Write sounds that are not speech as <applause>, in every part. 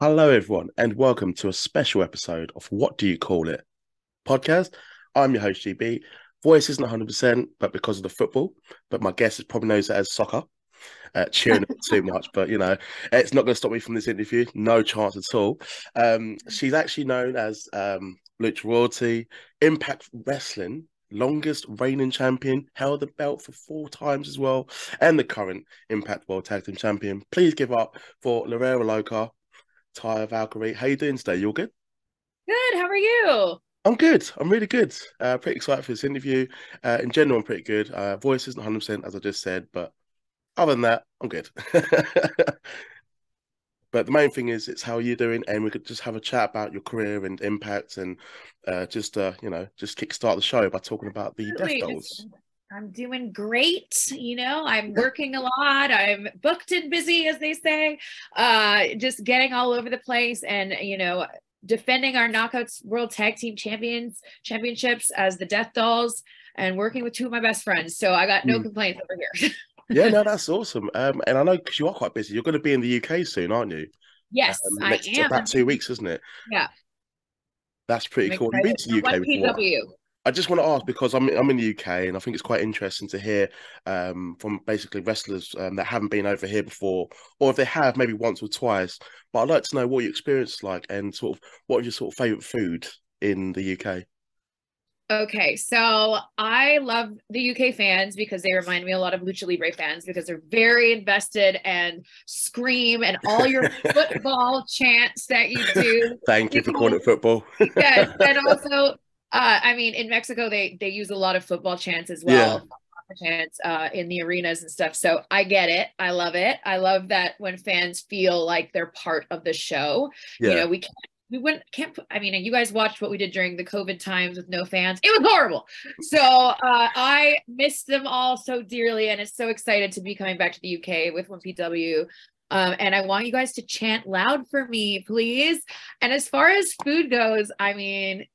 Hello, everyone, and welcome to a special episode of What Do You Call It podcast. I'm your host, GB. Voice isn't 100%, but because of the football, but my guest is probably knows it as soccer. Uh, cheering too much, but you know, it's not going to stop me from this interview. No chance at all. Um, she's actually known as um, Lucha Royalty, Impact Wrestling, longest reigning champion, held the belt for four times as well, and the current Impact World Tag Team Champion. Please give up for La Wera Loca, Taya Valkyrie. How you doing today? You all good? Good. How are you? I'm good. I'm really good. Uh, pretty excited for this interview. Uh, in general, I'm pretty good. Uh, voice isn't 100%, as I just said, but other than that, I'm good. <laughs> but the main thing is, it's how you're doing, and we could just have a chat about your career and impact, and uh, just uh, you know, just kickstart the show by talking about the Death Dolls. I'm doing great. You know, I'm working a lot. I'm booked and busy, as they say. Uh, just getting all over the place, and you know, defending our Knockouts World Tag Team Champions Championships as the Death Dolls, and working with two of my best friends. So I got no mm. complaints over here. <laughs> yeah, no, that's awesome. Um, and I know because you are quite busy. You're going to be in the UK soon, aren't you? Yes, um, I am. About two weeks, isn't it? Yeah. That's pretty I'm cool. You've been to the UK before. PW. I just want to ask because I'm I'm in the UK and I think it's quite interesting to hear um, from basically wrestlers um, that haven't been over here before, or if they have, maybe once or twice. But I'd like to know what your experience is like and sort of what is your sort of favorite food in the UK. Okay, so I love the UK fans because they remind me a lot of Lucha Libre fans because they're very invested and scream and all your <laughs> football chants that you do. <laughs> Thank you for calling it football. <laughs> yes, and also uh, I mean, in Mexico, they they use a lot of football chants as well. Yeah. Chants uh, in the arenas and stuff. So I get it. I love it. I love that when fans feel like they're part of the show. Yeah. You know, we can't we wouldn't can't put, I mean, you guys watched what we did during the COVID times with no fans. It was horrible. So uh, I missed them all so dearly, and it's so excited to be coming back to the UK with 1PW. Um, and I want you guys to chant loud for me, please. And as far as food goes, I mean,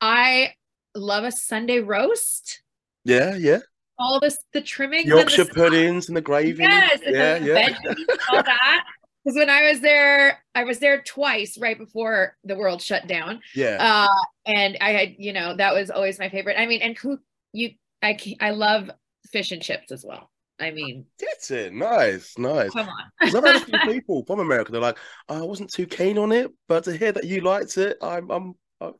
I love a Sunday roast. Yeah, yeah. All this, the trimming, Yorkshire and the puddings and the gravy. Yes, yeah, yeah. Veggies, all that. Because when I was there, I was there twice right before the world shut down. Yeah. Uh, and I had, you know, that was always my favorite. I mean, and who you, I, I love fish and chips as well. I mean, that's it. Nice, nice. Come on. I've had a few <laughs> people from America. They're like, oh, I wasn't too keen on it, but to hear that you liked it, I'm, I'm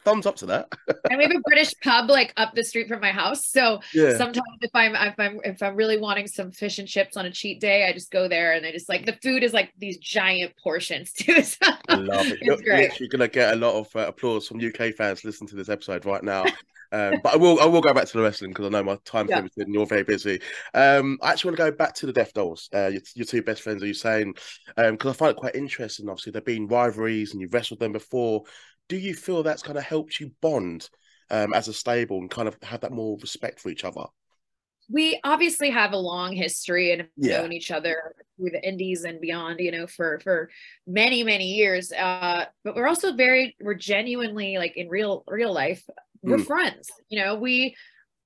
thumbs up to that. and we have a British pub like up the street from my house. So yeah. sometimes if I'm if I'm if I'm really wanting some fish and chips on a cheat day, I just go there and I just like the food is like these giant portions too. <laughs> So I love it. You're great. literally gonna get a lot of uh, applause from UK fans listening to this episode right now. Um, but I will I will go back to the wrestling because I know my time's yeah. limited and you're very busy. Um, I actually want to go back to the Death Dolls. Uh, your, your two best friends, are you saying? Because um, I find it quite interesting. Obviously, there have been rivalries and you've wrestled them before do you feel that's kind of helped you bond um, as a stable and kind of have that more respect for each other? We obviously have a long history and have yeah. known each other through the indies and beyond, you know, for for many many years. Uh, but we're also very we're genuinely like in real real life we're mm. friends. You know, we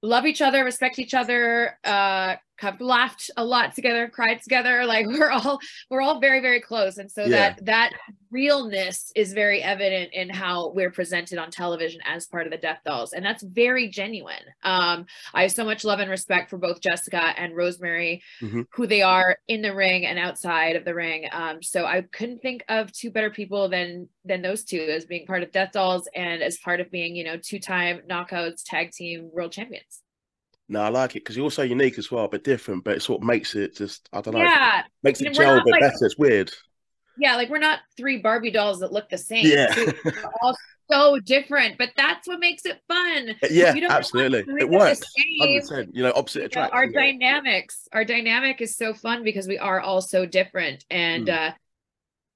love each other, respect each other, uh, have laughed a lot together, cried together. <laughs> Like we're all we're all very very close, and so yeah. that that realness is very evident in how we're presented on television as part of the Death Dolls, and that's very genuine. Um, I have so much love and respect for both Jessica and Rosemary, mm-hmm. who they are in the ring and outside of the ring. Um, so I couldn't think of two better people than than those two as being part of Death Dolls and as part of being you know two time Knockouts Tag Team World Champions. No, I like it because you're also unique as well, but different. But it sort of makes it just I don't know. Yeah, makes it gel a bit like, better. It's weird. Yeah, like we're not three Barbie dolls that look the same. Yeah, we're all so different, but that's what makes it fun. Uh, yeah, absolutely. It works. You know, opposite attract. Our dynamics, our dynamic is so fun because we are all so different, and mm. uh,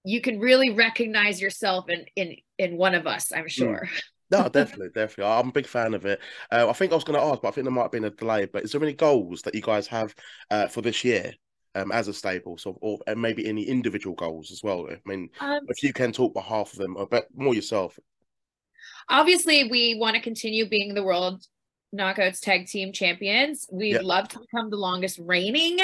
you can really recognize yourself in in in one of us. I'm mm. sure. Mm. No, definitely, definitely. I'm a big fan of it. Uh, I think I was going to ask, but I think there might have been a delay. But is there any goals that you guys have uh, for this year um, as a stable, so or and maybe any individual goals as well? I mean, um, if you can talk behalf of them, but more yourself. Obviously, we want to continue being the world Knockouts Tag Team Champions. We'd yep. love to become the longest reigning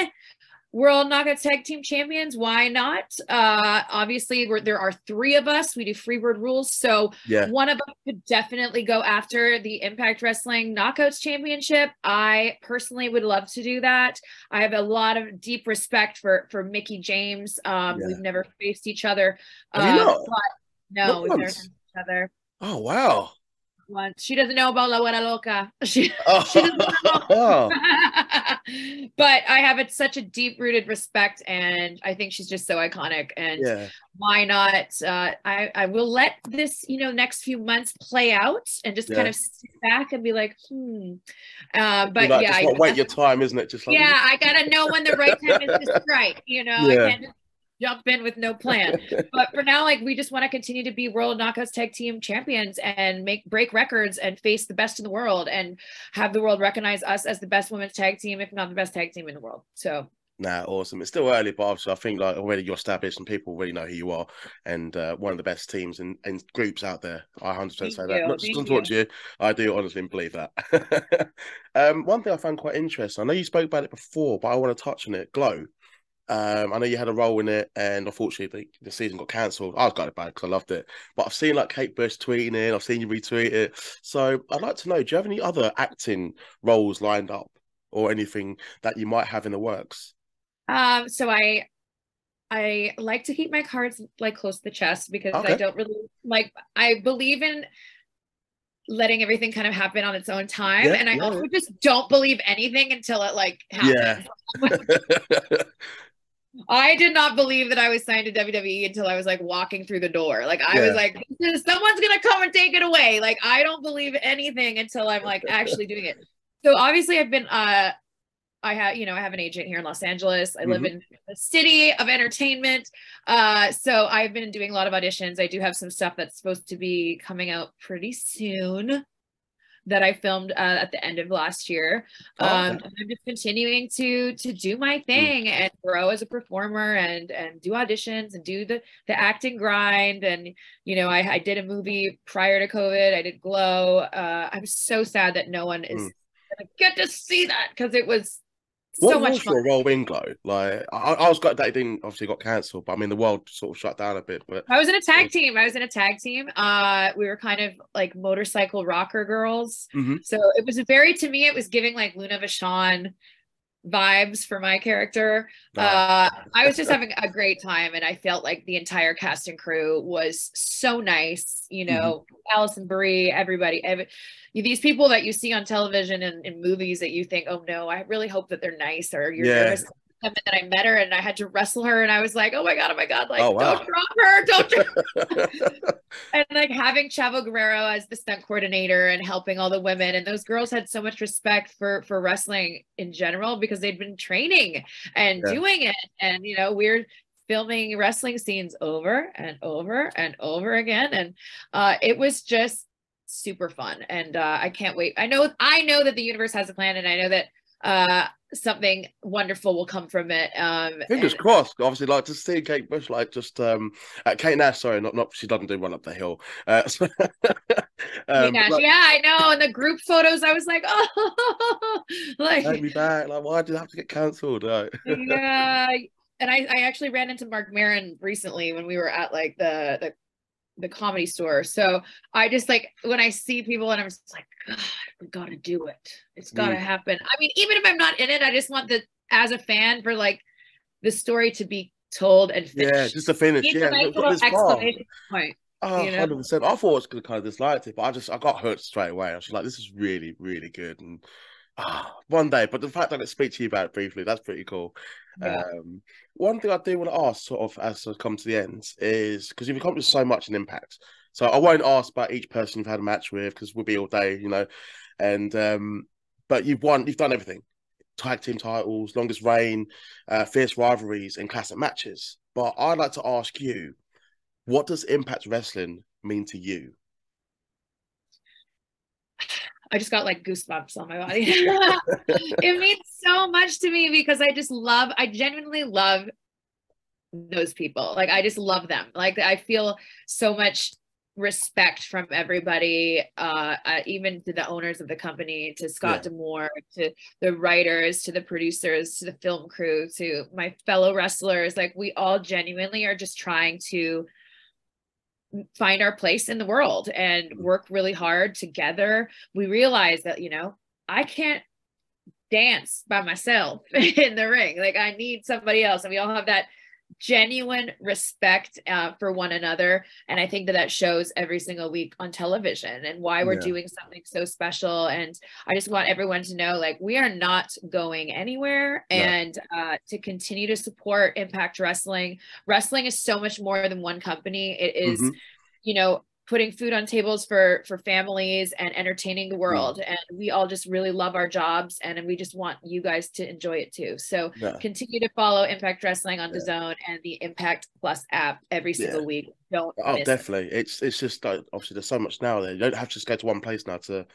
World Knockouts Tag Team Champions. Why not? Uh, obviously, there are three of us. We do Freebird rules, so yeah. one of us could definitely go after the Impact Wrestling Knockouts Championship. I personally would love to do that. I have a lot of deep respect for for Mickie James. Um, yeah. We've never faced each other. Have uh, not? no, we've never faced each other. Oh wow! Once. She doesn't know about La Wera Loca. <laughs> She, oh. she doesn't know. <laughs> <laughs> but I have it such a deep rooted respect, and I think she's just so iconic. And yeah. why not? Uh, I I will let this you know next few months play out and just yeah. kind of sit back and be like, hmm. Uh, but like, yeah, I, wait your time, isn't it? Just like, yeah, I gotta know when the right time is to strike. You know, yeah. I can't just jump in with no plan. but for now, like we just want to continue to be World Knockouts Tag Team champions and make break records and face the best in the world and have the world recognize us as the best women's tag team, if not the best tag team in the world. So Nah, awesome. It's still early, but obviously I think like already you're established and people really know who you are and uh, one of the best teams and, and groups out there. I 100% say you. that. Not just to talk to you, I do honestly believe that. <laughs> um, one thing I found quite interesting, I know you spoke about it before, but I want to touch on it. Glow. Um, I know you had a role in it, and unfortunately, the, the season got cancelled. I was got it bad because I loved it. But I've seen like Kate Bush tweeting it, I've seen you retweet it. So I'd like to know: Do you have any other acting roles lined up, or anything that you might have in the works? Um, so I, I like to keep my cards like close to the chest because okay. I don't really like. I believe in letting everything kind of happen on its own time. Yeah, and I yeah. also just don't believe anything until it like happens. Yeah. <laughs> <laughs> I did not believe that I was signed to WWE until I was like walking through the door. Like I yeah. was like, someone's gonna come and take it away. Like I don't believe anything until I'm like actually doing it. So obviously I've been uh I have, you know, I have an agent here in Los Angeles. I mm-hmm. live in the city of entertainment. Uh, so I've been doing a lot of auditions. I do have some stuff that's supposed to be coming out pretty soon that I filmed uh, at the end of last year. Oh, um. I'm just continuing to to do my mm. thing mm. and grow as a performer and and do auditions and do the the acting grind. And you know, I, I did a movie prior to COVID. I did Glow. Uh, I'm so sad that no one is mm. gonna get to see that because it was what so much was fun. your role in Glow? Like, I, I was glad that it didn't obviously got cancelled, but I mean, the world sort of shut down a bit. But I was in a tag team. I was in a tag team. Uh, we were kind of like motorcycle rocker girls. Mm-hmm. So it was very, to me, it was giving like Luna Vachon vibes for my character. Uh, I was just having a great time, and I felt like the entire cast and crew was so nice. You know, mm-hmm. Alison Brie, everybody, every, these people that you see on television and in movies that you think, oh no, I really hope that they're nice, or you're yeah. nervous and then I met her and I had to wrestle her and I was like, oh my God, oh my God, like oh, wow. don't drop her, don't drop <laughs> and like having Chavo Guerrero as the stunt coordinator and helping all the women. And those girls had so much respect for for wrestling in general because they'd been training and yeah. doing it. And you know, we're filming wrestling scenes over and over and over again. And uh it was just super fun. And uh I can't wait. I know I know that the universe has a plan and I know that uh something wonderful will come from it. Um, Fingers and, crossed. Obviously, like to see Kate Bush, like just um, uh, Kate Nash. Sorry, not not she doesn't do one up the hill. Uh, <laughs> so, um, Nash, like, yeah, I know. And the group photos, I was like, <laughs> oh, <laughs> like take me back. Like, why did I have to get cancelled? yeah. And I, I actually ran into Marc Maron recently when we were at like the the the comedy store. So I just like when I see people and I'm just like, God, we gotta do it. It's gotta mm. happen. I mean, even if I'm not in it, I just want the as a fan for like the story to be told and finished. Yeah, just to finish. yeah, nice exclamation point. Oh, you know? 100%. I thought I was going to kind of dislike it, but I just, I got hurt straight away. I was like, this is really, really good. And ah, <sighs> one day, but the fact that I speak to you about it briefly, that's pretty cool. Yeah. Um, one thing I do want to ask, sort of, as I come to the end, is because you've accomplished so much in Impact. So I won't ask about each person you've had a match with because we'll be all day, you know. And um, but you've won, you've done everything: tag team titles, longest reign, uh, fierce rivalries, and classic matches. But I'd like to ask you, what does Impact Wrestling mean to you? I just got like goosebumps on my body. <laughs> it means so much to me because I just love, I genuinely love those people. Like I just love them. Like I feel so much respect from everybody, uh, uh, even to the owners of the company, to Scott yeah. D'Amore, to the writers, to the producers, to the film crew, to my fellow wrestlers. Like we all genuinely are just trying to find our place in the world and mm. work really hard together. We realize that, you know, I can't dance by myself <laughs> in the ring. Like I need somebody else. And we all have that genuine respect uh, for one another and i think that that shows every single week on television and why we're yeah. doing something so special and i just want everyone to know like we are not going anywhere no. and uh, to continue to support impact wrestling wrestling is so much more than one company it is, mm-hmm. you know putting food on tables for for families and entertaining the world mm. and we all just really love our jobs and, and we just want you guys to enjoy it too so yeah. continue to follow impact wrestling on the zone and the impact plus app every single yeah. week don't oh definitely it. it's it's just like obviously there's so much now there you don't have to just go to one place now to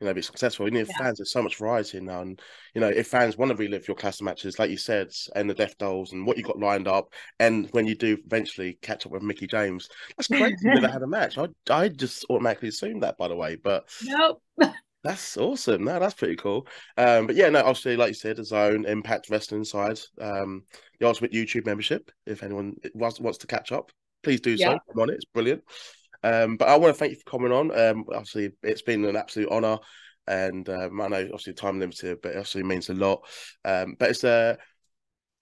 you know, be successful. You need yeah. fans, there's so much variety now. And, you know, if fans want to relive your classic matches, like you said, and the Death Dolls and what you got lined up, and when you do eventually catch up with Mickie James, that's great to never had a match. I, I just automatically assumed that, by the way. But <laughs> nope. <laughs> That's awesome. No, that's pretty cool. Um, but yeah, no, obviously, like you said, the zone impact wrestling side, um, the ultimate YouTube membership. If anyone wants, wants to catch up, please do so. I'm on it. It's brilliant. Um, but I want to thank you for coming on. Um, obviously, it's been an absolute honour, and um, I know obviously time limited, but it obviously means a lot. Um, but is there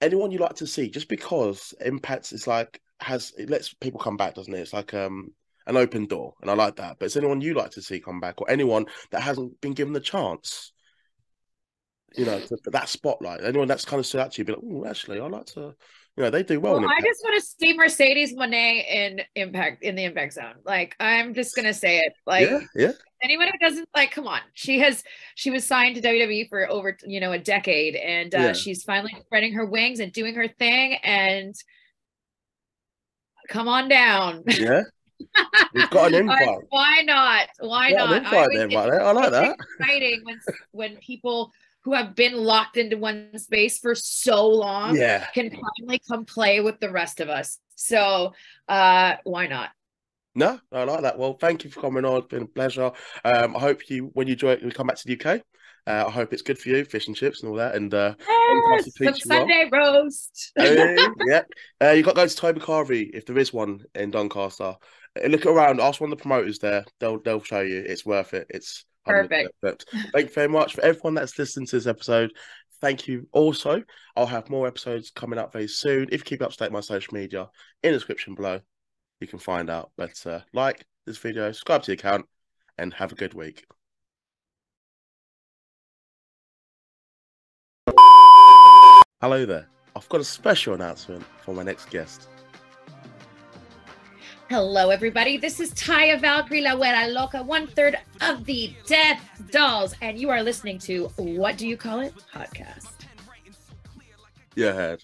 anyone you like to see? Just because Impact is like has it lets people come back, doesn't it? It's like um an open door, and I like that. But is anyone you like to see come back, or anyone that hasn't been given the chance? You know, for that spotlight. Anyone that's kind of stood out to you, be like, oh, actually, I like to you know, they do well. well I just want to see Mercedes Moné in Impact in the Impact Zone. Like, I'm just gonna say it. Like, yeah, yeah. Anyone who doesn't like, come on. She has she was signed to WWE for over you know a decade, and uh, yeah. she's finally spreading her wings and doing her thing. And come on down. <laughs> Yeah. We've got an invite. Why not? Why not? I, there, I like that. Exciting when when people who have been locked into one space for so long yeah. can finally come play with the rest of us. So uh why not? No, I like that. Well, thank you for coming on. It's been a pleasure. Um, I hope you, when you join, you come back to the UK. Uh, I hope it's good for you, fish and chips and all that. And uh, yes, some Sunday roast. hey, <laughs> yeah, uh, you got to go to Toby Carvery if there is one in Doncaster. Uh, look around, ask one of the promoters there. They'll they'll show you. It's worth it. It's Perfect. Thank you very much for everyone that's listened to this episode. Thank you. Also, I'll have more episodes coming up very soon. If you keep up to date my social media in the description below, you can find out. But uh, like this video, subscribe to the account, and have a good week. Hello there. I've got a special announcement for my next guest. Hello, everybody. This is Taya Valkyrie La Huera Loca, one third of the Death Dolls, and you are listening to What Do You Call It podcast. Yeah.